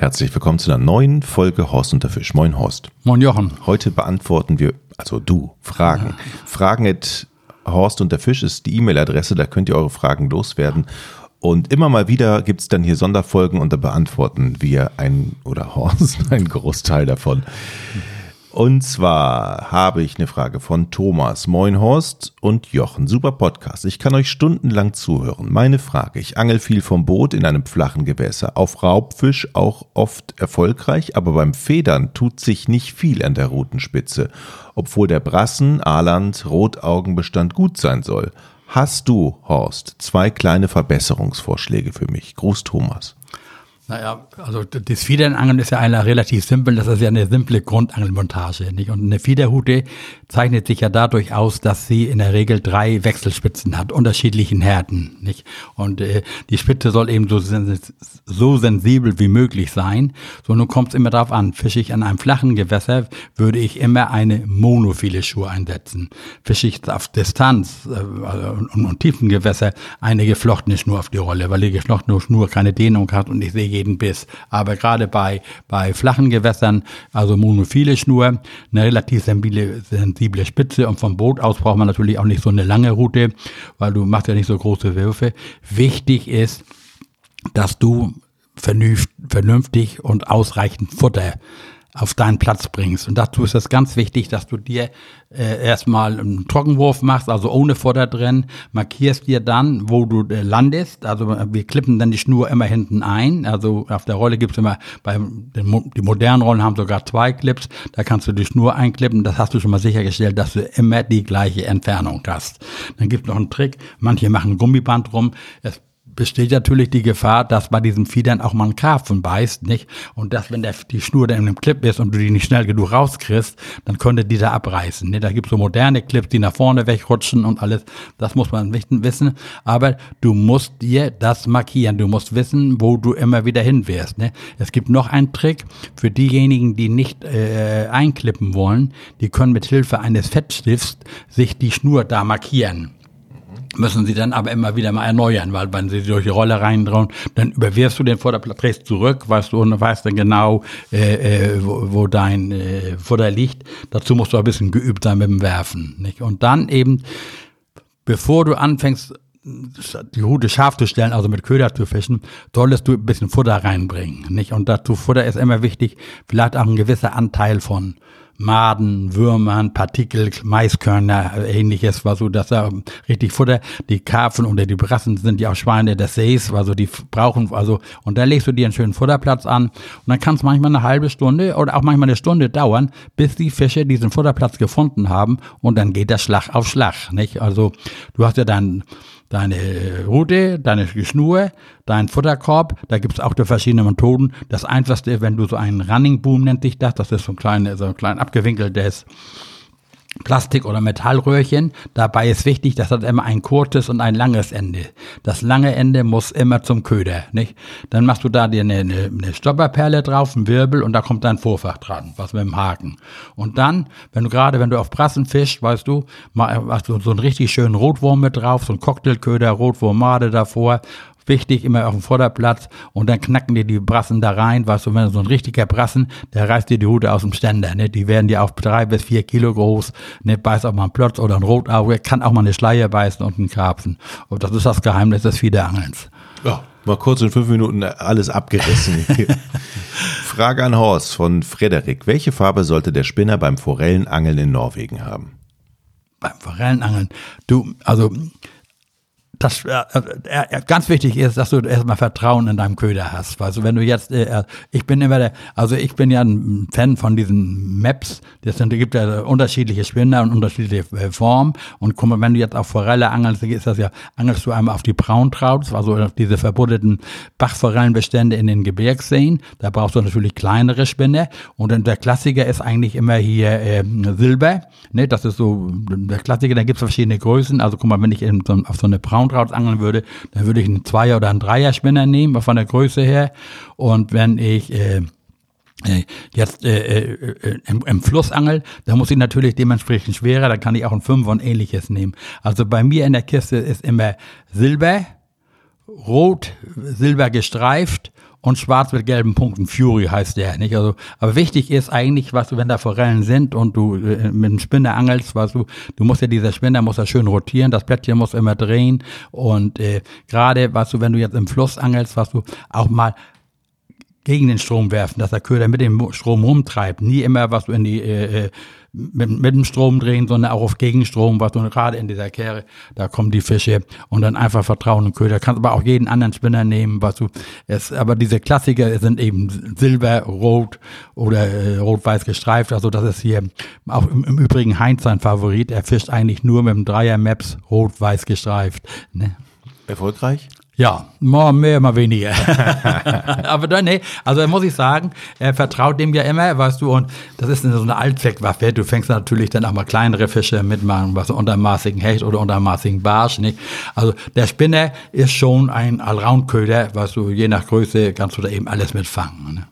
Herzlich willkommen zu einer neuen Folge Horst und der Fisch. Moin Horst. Moin Jochen. Heute beantworten wir, also du, Fragen. Ja. Fragen at Horst und der Fisch ist die E-Mail-Adresse, da könnt ihr eure Fragen loswerden. Und immer mal wieder gibt es dann hier Sonderfolgen und da beantworten wir ein oder Horst einen Großteil davon. Und zwar habe ich eine Frage von Thomas. Moin Horst und Jochen. Super Podcast. Ich kann euch stundenlang zuhören. Meine Frage. Ich angel viel vom Boot in einem flachen Gewässer. Auf Raubfisch auch oft erfolgreich, aber beim Federn tut sich nicht viel an der Rutenspitze. Obwohl der Brassen, Aaland, Rotaugenbestand gut sein soll. Hast du, Horst, zwei kleine Verbesserungsvorschläge für mich? Gruß Thomas. Naja, also das Fiederangeln ist ja eine relativ simpel, das ist ja eine simple Grundangelmontage. Nicht? Und eine Fiederhute zeichnet sich ja dadurch aus, dass sie in der Regel drei Wechselspitzen hat, unterschiedlichen Härten. Nicht? Und äh, die Spitze soll eben so, so sensibel wie möglich sein. So, nun kommt es immer darauf an, fische ich an einem flachen Gewässer, würde ich immer eine monophile Schuhe einsetzen. Fische ich auf Distanz äh, und, und tiefen Gewässer eine geflochtene Schnur auf die Rolle, weil die geflochtene Schnur keine Dehnung hat und ich sehe jeden Biss. Aber gerade bei, bei flachen Gewässern, also monophile Schnur, eine relativ sensible, sensible Spitze und vom Boot aus braucht man natürlich auch nicht so eine lange Route, weil du machst ja nicht so große Würfe. Wichtig ist, dass du vernünftig und ausreichend Futter auf deinen Platz bringst. Und dazu ist es ganz wichtig, dass du dir äh, erstmal einen Trockenwurf machst, also ohne Futter drin, markierst dir dann, wo du äh, landest. Also äh, wir klippen dann die Schnur immer hinten ein. Also auf der Rolle gibt's immer, bei den, die modernen Rollen haben sogar zwei Clips, da kannst du die Schnur einklippen, das hast du schon mal sichergestellt, dass du immer die gleiche Entfernung hast. Dann gibt's noch einen Trick, manche machen Gummiband rum. Es besteht natürlich die Gefahr, dass bei diesem Vieh dann auch mal ein Karpfen beißt, nicht? Und dass, wenn der, die Schnur dann in einem Clip ist und du die nicht schnell genug rauskriegst, dann könnte die da abreißen. Ne? Da gibt's so moderne Clips, die nach vorne wegrutschen und alles. Das muss man wissen. Aber du musst dir das markieren. Du musst wissen, wo du immer wieder hin wirst. Ne? Es gibt noch einen Trick für diejenigen, die nicht äh, einklippen wollen. Die können mit Hilfe eines Fettstifts sich die Schnur da markieren müssen sie dann aber immer wieder mal erneuern, weil wenn sie durch die Rolle reindrehen, dann überwirfst du den Vorderplatz, drehst zurück, weißt du, und weißt dann genau, äh, äh, wo, wo dein äh, Futter liegt. Dazu musst du ein bisschen geübt sein mit dem Werfen. Nicht? Und dann eben, bevor du anfängst, die Rute scharf zu stellen, also mit Köder zu fischen, solltest du ein bisschen Futter reinbringen. Nicht? Und dazu Futter ist immer wichtig, vielleicht auch ein gewisser Anteil von Maden, Würmern, Partikel, Maiskörner, ähnliches, war so, dass er richtig Futter, die Karpfen oder die Brassen sind ja auch Schweine des Sees, also die brauchen, also, und da legst du dir einen schönen Futterplatz an. Und dann kann es manchmal eine halbe Stunde oder auch manchmal eine Stunde dauern, bis die Fische diesen Futterplatz gefunden haben. Und dann geht der Schlag auf Schlag, nicht? Also, du hast ja dann deine Rute, deine Schnur, dein Futterkorb. Da gibt es auch die verschiedenen Methoden. Das einfachste, wenn du so einen Running Boom nennt sich das, das ist so ein klein, so ein klein abgewinkeltes Plastik- oder Metallröhrchen. Dabei ist wichtig, das immer ein kurzes und ein langes Ende. Das lange Ende muss immer zum Köder, nicht? Dann machst du da dir eine, eine, eine Stopperperle drauf, einen Wirbel und da kommt dein Vorfach dran, was mit dem Haken. Und dann, wenn du gerade, wenn du auf Brassen fischst, weißt du, machst du so einen richtig schönen Rotwurm mit drauf, so einen Cocktailköder, Rotwurmade davor, wichtig, immer auf dem Vorderplatz und dann knacken dir die Brassen da rein, weißt du, wenn so ein richtiger Brassen, der reißt dir die Hute aus dem Ständer, ne? die werden dir auch drei bis vier Kilo groß, ne? beißt auch mal einen Plotz oder ein Rotauge, kann auch mal eine Schleier beißen und einen Karpfen und das ist das Geheimnis des Fiederangelns. Ja, mal kurz in fünf Minuten alles abgerissen. Frage an Horst von Frederik. Welche Farbe sollte der Spinner beim Forellenangeln in Norwegen haben? Beim Forellenangeln, du, also das äh, äh, ganz wichtig ist, dass du erstmal Vertrauen in deinem Köder hast. Also wenn du jetzt, äh, ich bin immer der, also ich bin ja ein Fan von diesen Maps. Das sind, gibt ja unterschiedliche Spinner und unterschiedliche äh, Formen. Und guck mal, wenn du jetzt auf Forelle angelst, ist das ja, angelst du einmal auf die Brauntraut, also diese verbuddelten Bachforellenbestände in den Gebirgsseen. Da brauchst du natürlich kleinere Spinner. Und dann der Klassiker ist eigentlich immer hier äh, Silber. Ne, das ist so der Klassiker. Da gibt es verschiedene Größen. Also guck mal, wenn ich in auf so eine Braun Brauntraut angeln würde, dann würde ich einen Zweier- oder einen Dreier-Spinner nehmen, von der Größe her. Und wenn ich äh, äh jetzt äh, äh, im, im Fluss angel, dann muss ich natürlich dementsprechend schwerer, dann kann ich auch ein Fünfer und ähnliches nehmen. Also bei mir in der Kiste ist immer Silber, Rot, Silber gestreift und schwarz mit gelben Punkten. Fury heißt der, nicht? Also, aber wichtig ist eigentlich, was du, wenn da Forellen sind und du äh, mit dem Spinner angelst, was du, du musst ja dieser Spinner muss ja schön rotieren, das Plättchen muss immer drehen und äh, gerade, was du, wenn du jetzt im Fluss angelst, was du auch mal gegen den Strom werfen, dass der Köder mit dem Strom rumtreibt. Nie immer, was du in die äh, äh mit, mit dem Strom drehen, sondern auch auf Gegenstrom, was du gerade in dieser Kehre, da kommen die Fische und dann einfach vertrauen und Köder. Kannst aber auch jeden anderen Spinner nehmen, was du es, aber diese Klassiker sind eben Silber, Rot oder äh, Rot-Weiß gestreift. Also das ist hier auch im, im Übrigen Heinz sein Favorit. Er fischt eigentlich nur mit dem Dreier Maps Rot-Weiß gestreift. Ne? Erfolgreich? Ja, mal mehr, mal weniger. Aber dann, nee, also muss ich sagen, er vertraut dem ja immer, weißt du, und das ist so eine Allzweckwaffe. Du fängst natürlich dann auch mal kleinere Fische mitmachen, was untermaßigen Hecht oder untermaßigen Barsch, nicht? Also der Spinner ist schon ein Allroundköder, weißt du, je nach Größe kannst du da eben alles mitfangen. Ne?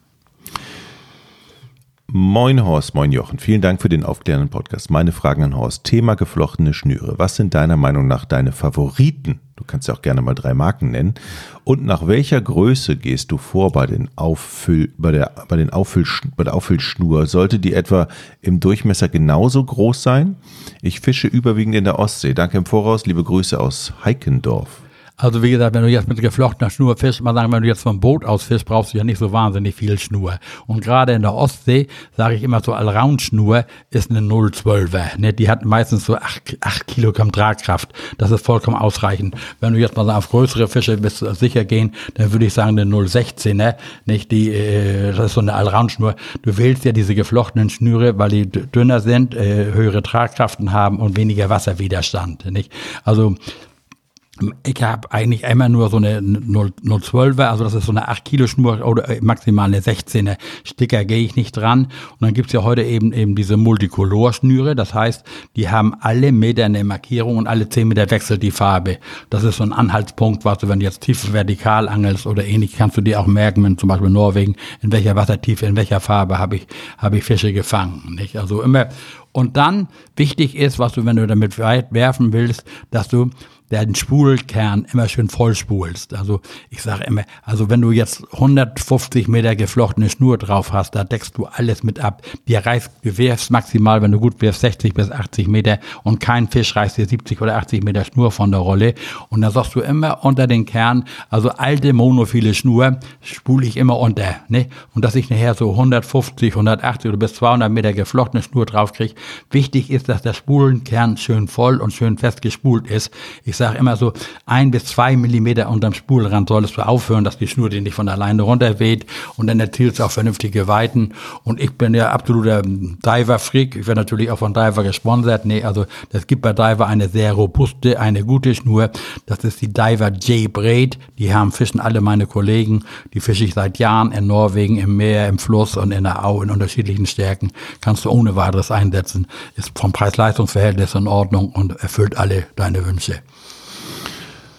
Moin Horst, moin Jochen. Vielen Dank für den aufklärenden Podcast. Meine Fragen an Horst. Thema geflochtene Schnüre. Was sind deiner Meinung nach deine Favoriten? Du kannst ja auch gerne mal drei Marken nennen. Und nach welcher Größe gehst du vor bei den Auffüll, bei der, bei den Auffüll, bei der Auffüllschnur? Sollte die etwa im Durchmesser genauso groß sein? Ich fische überwiegend in der Ostsee. Danke im Voraus. Liebe Grüße aus Heikendorf. Also wie gesagt, wenn du jetzt mit geflochtener Schnur fischst, mal sagen, wenn du jetzt vom Boot aus fischst, brauchst du ja nicht so wahnsinnig viel Schnur. Und gerade in der Ostsee, sage ich immer so, Allround-Schnur ist eine 012er. Ne? Die hat meistens so 8, 8 Kilogramm Tragkraft. Das ist vollkommen ausreichend. Wenn du jetzt mal auf größere Fische willst sicher gehen, dann würde ich sagen eine 016er. Nicht die, äh, das ist so eine Allround-Schnur. Du wählst ja diese geflochtenen Schnüre, weil die dünner sind, äh, höhere Tragkraften haben und weniger Wasserwiderstand. Nicht? Also ich habe eigentlich immer nur so eine 012er, also das ist so eine 8 Kilo Schnur oder äh, maximal eine 16er. Sticker gehe ich nicht dran. Und dann gibt's ja heute eben eben diese Multicolor-Schnüre. Das heißt, die haben alle Meter eine Markierung und alle 10 Meter wechselt die Farbe. Das ist so ein Anhaltspunkt, was du, wenn du jetzt tief vertikal angelst oder ähnlich, kannst du dir auch merken, wenn zum Beispiel Norwegen, in welcher Wassertiefe, in welcher Farbe habe ich, habe ich Fische gefangen. Nicht? Also immer. Und dann wichtig ist, was du, wenn du damit werfen willst, dass du den Spulkern immer schön voll spulst. Also ich sage immer, also wenn du jetzt 150 Meter geflochtene Schnur drauf hast, da deckst du alles mit ab. Dir reißt, du wirfst maximal, wenn du gut wirfst, 60 bis 80 Meter und kein Fisch reißt dir 70 oder 80 Meter Schnur von der Rolle. Und dann sagst du immer unter den Kern, also alte monophile Schnur spule ich immer unter. Ne? Und dass ich nachher so 150, 180 oder bis 200 Meter geflochtene Schnur drauf kriege. Wichtig ist, dass der Spulenkern schön voll und schön fest gespult ist. Ich sage immer so ein bis zwei Millimeter unterm Spulrand solltest du aufhören, dass die Schnur dir nicht von alleine runterweht und dann erzielst du auch vernünftige Weiten. Und ich bin ja absoluter Diver-Freak. Ich werde natürlich auch von Diver gesponsert. Nee, also es gibt bei Diver eine sehr robuste, eine gute Schnur. Das ist die Diver J Braid. Die haben fischen alle meine Kollegen. Die fische ich seit Jahren in Norwegen, im Meer, im Fluss und in der Au in unterschiedlichen Stärken. Kannst du ohne weiteres einsetzen. Ist vom Preis-Leistungs-Verhältnis in Ordnung und erfüllt alle deine Wünsche.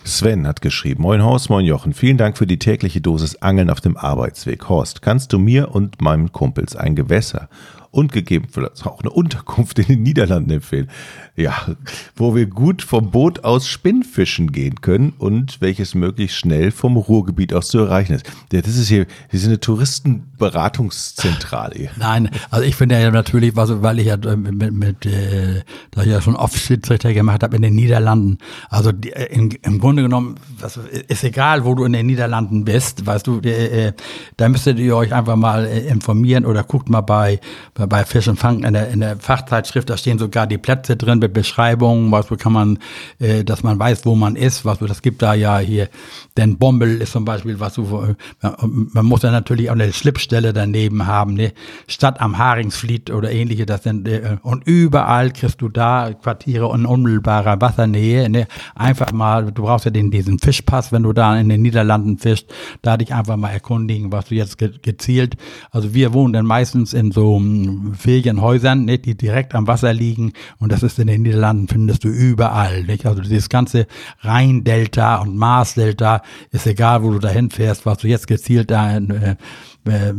Sven hat geschrieben, Moin Horst, moin Jochen, vielen Dank für die tägliche Dosis Angeln auf dem Arbeitsweg. Horst, kannst du mir und meinen Kumpels ein Gewässer und gegebenenfalls auch eine Unterkunft in den Niederlanden empfehlen. Ja, wo wir gut vom Boot aus Spinnfischen gehen können und welches möglichst schnell vom Ruhrgebiet aus zu erreichen ist. Ja, das ist hier, wir sind eine Touristenberatungszentrale. Nein, also ich finde ja natürlich, weil ich ja mit, mit äh, da ich ja schon oft Schiedsrichter gemacht habe in den Niederlanden. Also die, äh, in, im Grunde genommen, was, ist egal, wo du in den Niederlanden bist, weißt du, äh, äh, da müsstet ihr euch einfach mal äh, informieren oder guckt mal bei, bei, Fisch und Fang in der, in der Fachzeitschrift, da stehen sogar die Plätze drin mit Beschreibungen, was kann man, äh, dass man weiß, wo man ist, was das gibt da ja hier, denn Bombel ist zum Beispiel, was du, man muss ja natürlich auch eine Schlipstelle daneben haben, ne, Stadt am Haringsfliet oder ähnliche, das sind, äh, und überall kriegst du da Quartiere in unmittelbarer Wassernähe, ne, einfach mal, du brauchst ja den, diesen Fischpass, wenn du da in den Niederlanden fischst, da dich einfach mal erkundigen, was du jetzt ge gezielt, also wir wohnen dann meistens in so um, Ferienhäusern, ne, die direkt am Wasser liegen und das ist in den Niederlanden, findest du überall, nicht? Also dieses ganze Rhein-Delta und Mars-Delta ist egal, wo du dahin fährst, was du jetzt gezielt da äh, äh,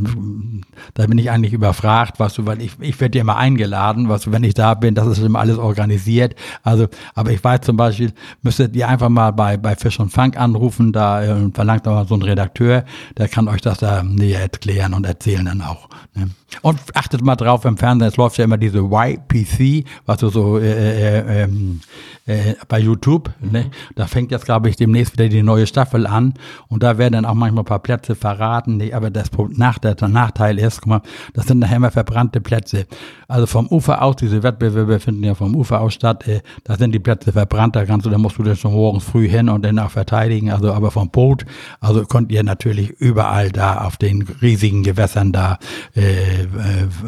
da bin ich eigentlich überfragt, was du, weil ich, ich werde ja immer eingeladen, was du, wenn ich da bin, das ist immer alles organisiert. Also, aber ich weiß zum Beispiel, müsstet ihr einfach mal bei, bei Fisch und Fang anrufen, da äh, verlangt aber so ein Redakteur, der kann euch das da näher erklären und erzählen dann auch. Ne? Und achtet mal drauf im Fernsehen, es läuft ja immer diese YPC, was du so äh, äh, ähm, äh, bei YouTube. Mhm. Ne? Da fängt jetzt, glaube ich, demnächst wieder die neue Staffel an. Und da werden dann auch manchmal ein paar Plätze verraten. Ne? Aber das nach, der, der Nachteil ist, guck mal, das sind nachher immer verbrannte Plätze. Also vom Ufer aus, diese Wettbewerbe finden ja vom Ufer aus statt, äh, da sind die Plätze verbrannt, da kannst du, da musst du dann schon morgens früh hin und dann auch verteidigen. Also aber vom Boot, also könnt ihr natürlich überall da auf den riesigen Gewässern da äh, äh,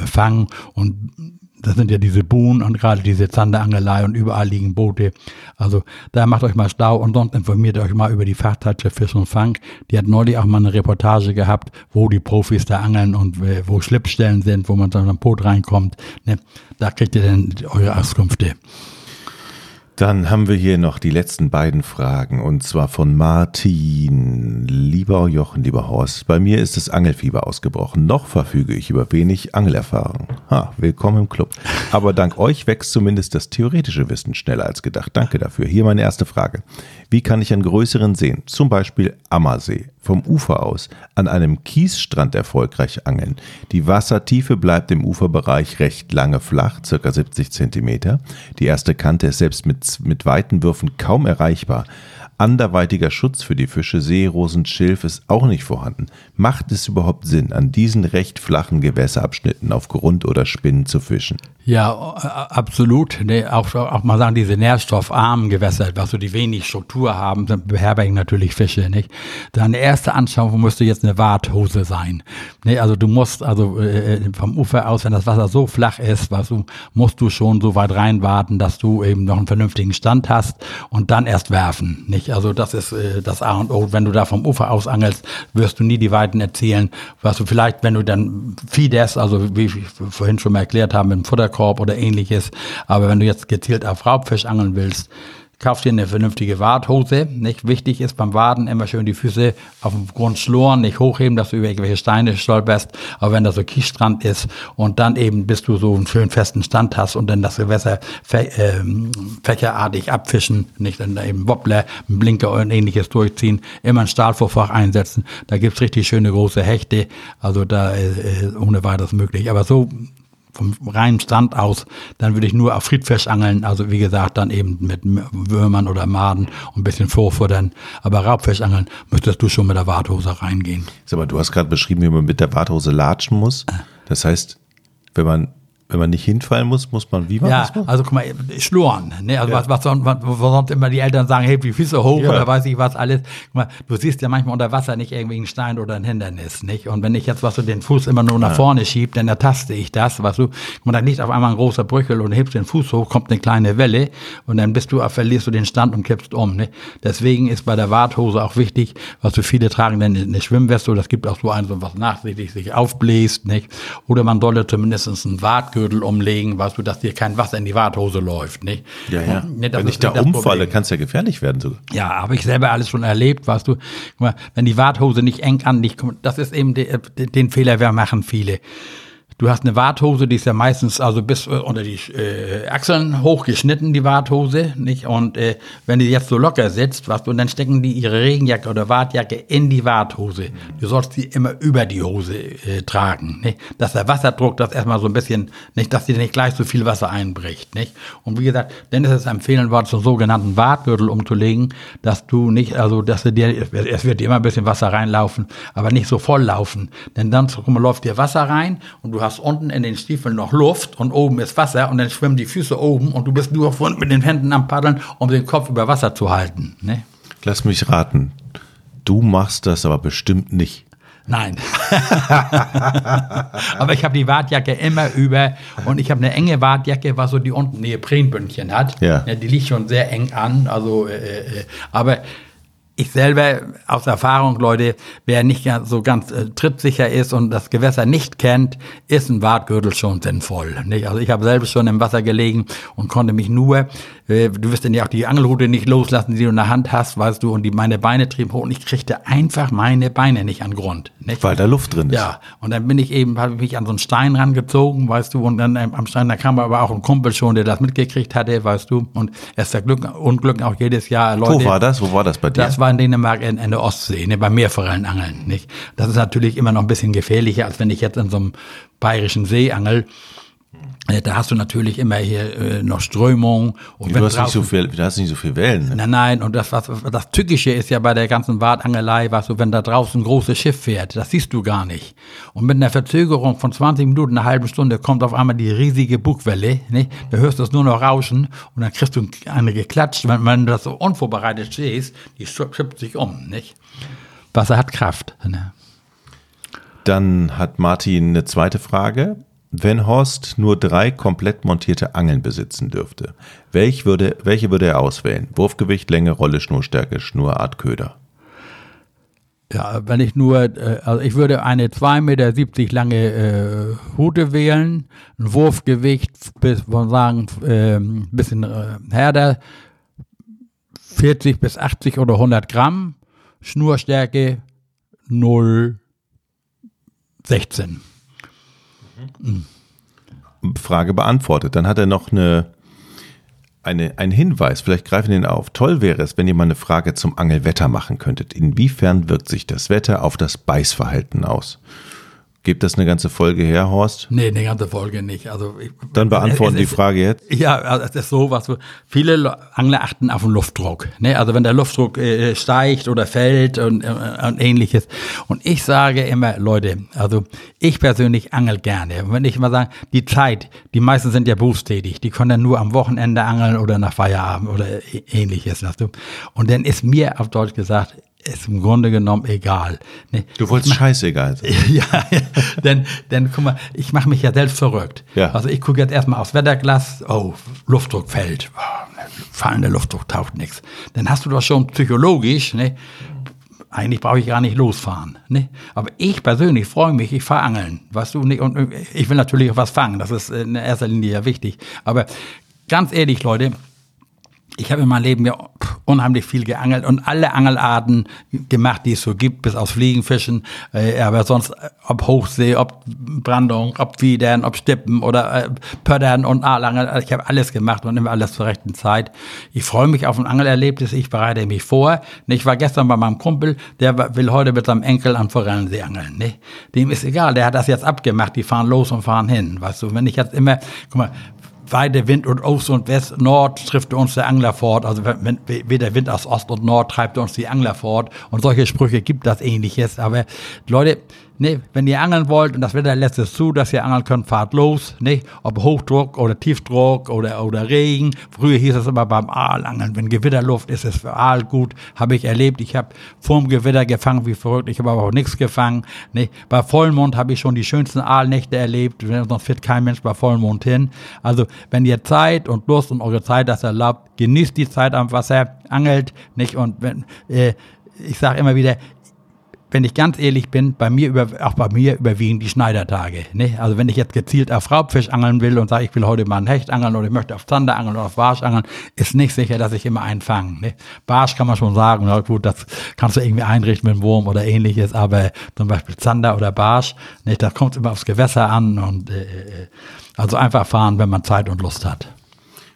fangen und das sind ja diese Buhnen und gerade diese Zanderangelei und überall liegen Boote. Also da macht euch mal Stau und sonst informiert euch mal über die Fachzeitschrift Fisch und Fang. Die hat neulich auch mal eine Reportage gehabt, wo die Profis da angeln und äh, wo Schlippstellen sind, wo man dann am Boot reinkommt. Ne? Da kriegt ihr dann eure Auskünfte. Dann haben wir hier noch die letzten beiden Fragen und zwar von Martin. Lieber Jochen, lieber Horst, bei mir ist das Angelfieber ausgebrochen. Noch verfüge ich über wenig Angelerfahrung. Ha, willkommen im Club. Aber dank euch wächst zumindest das theoretische Wissen schneller als gedacht. Danke dafür. Hier meine erste Frage. Wie kann ich an größeren Seen, zum Beispiel Ammersee, vom Ufer aus an einem Kiesstrand erfolgreich angeln? Die Wassertiefe bleibt im Uferbereich recht lange flach, circa 70 Zentimeter. Die erste Kante ist selbst mit, mit weiten Würfen kaum erreichbar. Anderweitiger Schutz für die Fische Seerosen, Schilf ist auch nicht vorhanden. Macht es überhaupt Sinn, an diesen recht flachen Gewässerabschnitten auf Grund oder Spinnen zu fischen? Ja, absolut. Nee, auch, auch mal sagen, diese nährstoffarmen Gewässer, was so die wenig Struktur haben, beherbergen natürlich Fische, nicht? Deine erste Anschauung müsste jetzt eine Warthose sein. Nee, also du musst, also äh, vom Ufer aus, wenn das Wasser so flach ist, was du, musst du schon so weit reinwarten, dass du eben noch einen vernünftigen Stand hast und dann erst werfen, nicht? Also das ist äh, das A und O. Wenn du da vom Ufer aus angelst, wirst du nie die Weiten erzielen, was du vielleicht, wenn du dann Fides, also wie ich vorhin schon mal erklärt habe, mit dem Futter Wasserkorb oder ähnliches. Aber wenn du jetzt gezielt auf Raubfisch angeln willst, kauf dir eine vernünftige Warthose. Nicht wichtig ist beim Waden immer schön die Füße auf dem Grund schloren, nicht hochheben, dass du über irgendwelche Steine stolperst. Aber wenn da so Kiesstrand ist und dann eben bis du so einen schönen festen Stand hast und dann das Gewässer äh, fächerartig abfischen, nicht dann da eben Wobbler, einen Blinker und ähnliches durchziehen, immer ein Stahlvorfach einsetzen. Da gibt's richtig schöne große Hechte. Also da äh, ohne weiteres möglich. Aber so vom reinen Stand aus, dann würde ich nur auf Friedfisch angeln, also wie gesagt, dann eben mit Würmern oder Maden und ein bisschen vorfuttern. Aber Raubfisch angeln müsstest du schon mit der Warthose reingehen. Sag mal, du hast gerade beschrieben, wie man mit der Warthose latschen muss. Das heißt, wenn man wenn man nicht hinfallen muss, muss man wie man Ja, also guck mal, schluren. Ne? Also ja. was, was, sonst, was, sonst immer die Eltern sagen, hey, die Füße hoch ja. oder weiß ich was alles. Guck mal, du siehst ja manchmal unter Wasser nicht irgendwie einen Stein oder ein Hindernis, nicht? Und wenn ich jetzt, was du den Fuß immer nur nach vorne schieb, dann ertaste ich das, was du, und dann liegt auf einmal ein großer Brüchel und hebst den Fuß hoch, kommt eine kleine Welle und dann bist du, verlierst du den Stand und kippst um, ne? Deswegen ist bei der Warthose auch wichtig, was du viele tragen, denn eine Schwimmweste, das gibt auch so eins, was nachsichtig sich aufbläst, nicht? Oder man solle zumindest einen Wartgürtel Gürtel umlegen, weißt du, dass dir kein Wasser in die Warthose läuft, nicht? Ja, ja. Nicht, Wenn ich da umfalle, kann es ja gefährlich werden sogar. Ja, habe ich selber alles schon erlebt, weißt du. Guck mal, wenn die Warthose nicht eng an dich kommt, das ist eben de, de, den Fehler, wir machen viele du hast eine Warthose, die ist ja meistens also bis äh, unter die äh, Achseln hochgeschnitten, die Warthose, nicht? Und äh, wenn die jetzt so locker sitzt, was und dann stecken die ihre Regenjacke oder Wartjacke in die Warthose. Du sollst sie immer über die Hose äh, tragen, nicht? Dass der Wasserdruck das erstmal so ein bisschen, nicht, dass dir nicht gleich so viel Wasser einbricht, nicht? Und wie gesagt, dann ist es empfehlenswert, so einen sogenannten Wartgürtel umzulegen, dass du nicht, also dass du dir, es wird dir immer ein bisschen Wasser reinlaufen, aber nicht so voll laufen. Denn dann läuft dir Wasser rein und du hast unten in den Stiefeln noch Luft und oben ist Wasser und dann schwimmen die Füße oben und du bist nur mit den Händen am Paddeln, um den Kopf über Wasser zu halten. Ne? Lass mich raten. Du machst das aber bestimmt nicht. Nein. Aber ich habe die Wartjacke immer über und ich habe eine enge Wartjacke, was so die unten Neoprenbündchen hat. Ja. Die liegt schon sehr eng an. Also, äh, äh, aber ich selber aus Erfahrung, Leute, wer nicht so ganz äh, trittsicher ist und das Gewässer nicht kennt, ist ein Wartgürtel schon sinnvoll. Nicht? Also ich habe selber schon im Wasser gelegen und konnte mich nur, du wirst dann ja auch die Angelrute nicht loslassen, die du in der Hand hast, weißt du, und die meine Beine trieben hoch und ich kriegte einfach meine Beine nicht an Grund. Nicht? Weil da Luft drin ist. Ja, und dann bin ich eben, habe mich an so einen Stein rangezogen, weißt du, und dann ähm, am Stein, da kam aber auch ein Kumpel schon, der das mitgekriegt hatte, weißt du, und es ist der Glück, Unglück auch jedes Jahr, Leute. Wo war das? Wo war das bei dir? Das war in Dänemark in, in der Ostsee, ne, beim Meerforellenangeln, nicht? Das ist natürlich immer noch ein bisschen gefährlicher, als wenn ich jetzt in so einem bayerischen See angel. Äh, Da hast du natürlich immer hier äh, noch Strömung. Und du, hast nicht so viel, du hast nicht so viel Wellen. Ne? Nein, nein, und das, was, das Tückische ist ja bei der ganzen Wartangelei, weißt du, wenn da draußen ein großes Schiff fährt, das siehst du gar nicht. Und mit einer Verzögerung von 20 Minuten, einer halben Stunde, kommt auf einmal die riesige Bugwelle, nicht? Da hörst du es nur noch rauschen und dann kriegst du eine geklatscht, wenn, wenn du das so unvorbereitet stehst, die schippt sich um, nicht? Wasser hat Kraft. Ne? Dann hat Martin eine zweite Frage. Wenn Horst nur drei komplett montierte Angeln besitzen dürfte, welch würde, welche würde er auswählen? Wurfgewicht, Länge, Rolle, Schnurstärke, Schnurart, Köder. Ja, wenn ich nur, äh, also ich würde eine 2,70 Meter lange äh, Hute wählen, ein Wurfgewicht bis, wollen sagen, ähm, bisschen äh, härter, 40 bis 80 oder 100 Gramm, Schnurstärke 0,16. Frage beantwortet. Dann hat er noch eine, eine, einen Hinweis, vielleicht greifen wir den auf. Toll wäre es, wenn ihr mal eine Frage zum Angelwetter machen könntet. Inwiefern wirkt sich das Wetter auf das Beißverhalten aus? Gebt das eine ganze Folge her, Horst? Nee, eine ganze Folge nicht. Also ich, Dann beantworten es die ist- Frage jetzt. Ja, also es ist so, was viele Angler achten auf den Luftdruck. Ne? Also wenn der Luftdruck äh, steigt oder fällt und, äh, und ähnliches. Und ich sage immer, Leute, also ich persönlich angel gerne. Und wenn ich mal sage, die Zeit, die meisten sind ja berufstätig, die können dann nur am Wochenende angeln oder nach Feierabend oder ähnliches. Und dann ist mir auf Deutsch gesagt, ist im Grunde genommen egal. Ne? Du wolltest scheißegal sein. Ja, ja. denn, denn guck mal, ich mache mich ja selbst verrückt. Ja. Also ich gucke jetzt erstmal aufs Wetterglas, oh, Luftdruck fällt, oh, fallender Luftdruck taucht nichts. Dann hast du doch schon psychologisch, ne? Eigentlich brauche ich gar nicht losfahren. Ne? Aber ich persönlich freue mich, ich fahre angeln. Weißt du, nicht? und ich will natürlich auch was fangen, das ist in erster Linie ja wichtig. Aber ganz ehrlich, Leute, ich habe in meinem Leben ja unheimlich viel geangelt und alle Angelarten gemacht, die es so gibt, bis aus Fliegenfischen, äh, aber sonst äh, ob Hochsee, ob Brandung, ob Wiedern, ob Stippen oder äh, Pöttern und Aalangel. Also ich habe alles gemacht und immer alles zur rechten Zeit. Ich freue mich auf ein Angelerlebnis, ich bereite mich vor. Ich war gestern bei meinem Kumpel, der will heute mit seinem Enkel am Forellensee angeln. Ne? Dem ist egal, der hat das jetzt abgemacht, die fahren los und fahren hin. Weißt du, wenn ich jetzt immer, guck mal, Weite Wind und Ost und West, Nord trifft uns der Angler fort. Also wenn, weder Wind aus Ost und Nord treibt uns die Angler fort. Und solche Sprüche gibt das ähnliches. Aber Leute, ne, wenn ihr angeln wollt und das Wetter lässt es zu, dass ihr angeln könnt, fahrt los. Ne? Ob Hochdruck oder Tiefdruck oder, oder Regen. Früher hieß es immer beim Aalangeln, wenn Gewitterluft ist, ist es für Aal gut. Habe ich erlebt. Ich habe vorm Gewitter gefangen wie verrückt. Ich habe aber auch nichts gefangen. Ne? Bei Vollmond habe ich schon die schönsten Aalnächte erlebt. Sonst fährt kein Mensch bei Vollmond hin. Also wenn ihr Zeit und Lust und eure Zeit das erlaubt, genießt die Zeit am Wasser, angelt nicht und wenn äh, ich sage immer wieder, wenn ich ganz ehrlich bin, bei mir über, auch bei mir überwiegen die Schneidertage. Ne? Also wenn ich jetzt gezielt auf Raubfisch angeln will und sage, ich will heute mal einen Hecht angeln oder ich möchte auf Zander angeln oder auf Barsch angeln, ist nicht sicher, dass ich immer einen fange. Ne? Barsch kann man schon sagen, na gut, das kannst du irgendwie einrichten mit einem Wurm oder ähnliches, aber zum Beispiel Zander oder Barsch, ne, da kommt immer aufs Gewässer an und äh, äh, also einfach fahren, wenn man Zeit und Lust hat.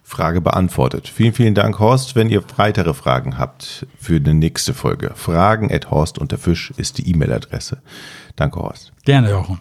Frage beantwortet. Vielen, vielen Dank, Horst. Wenn ihr weitere Fragen habt für die nächste Folge, fragen at Horst ist die E-Mail-Adresse. Danke, Horst. Gerne, Jochen.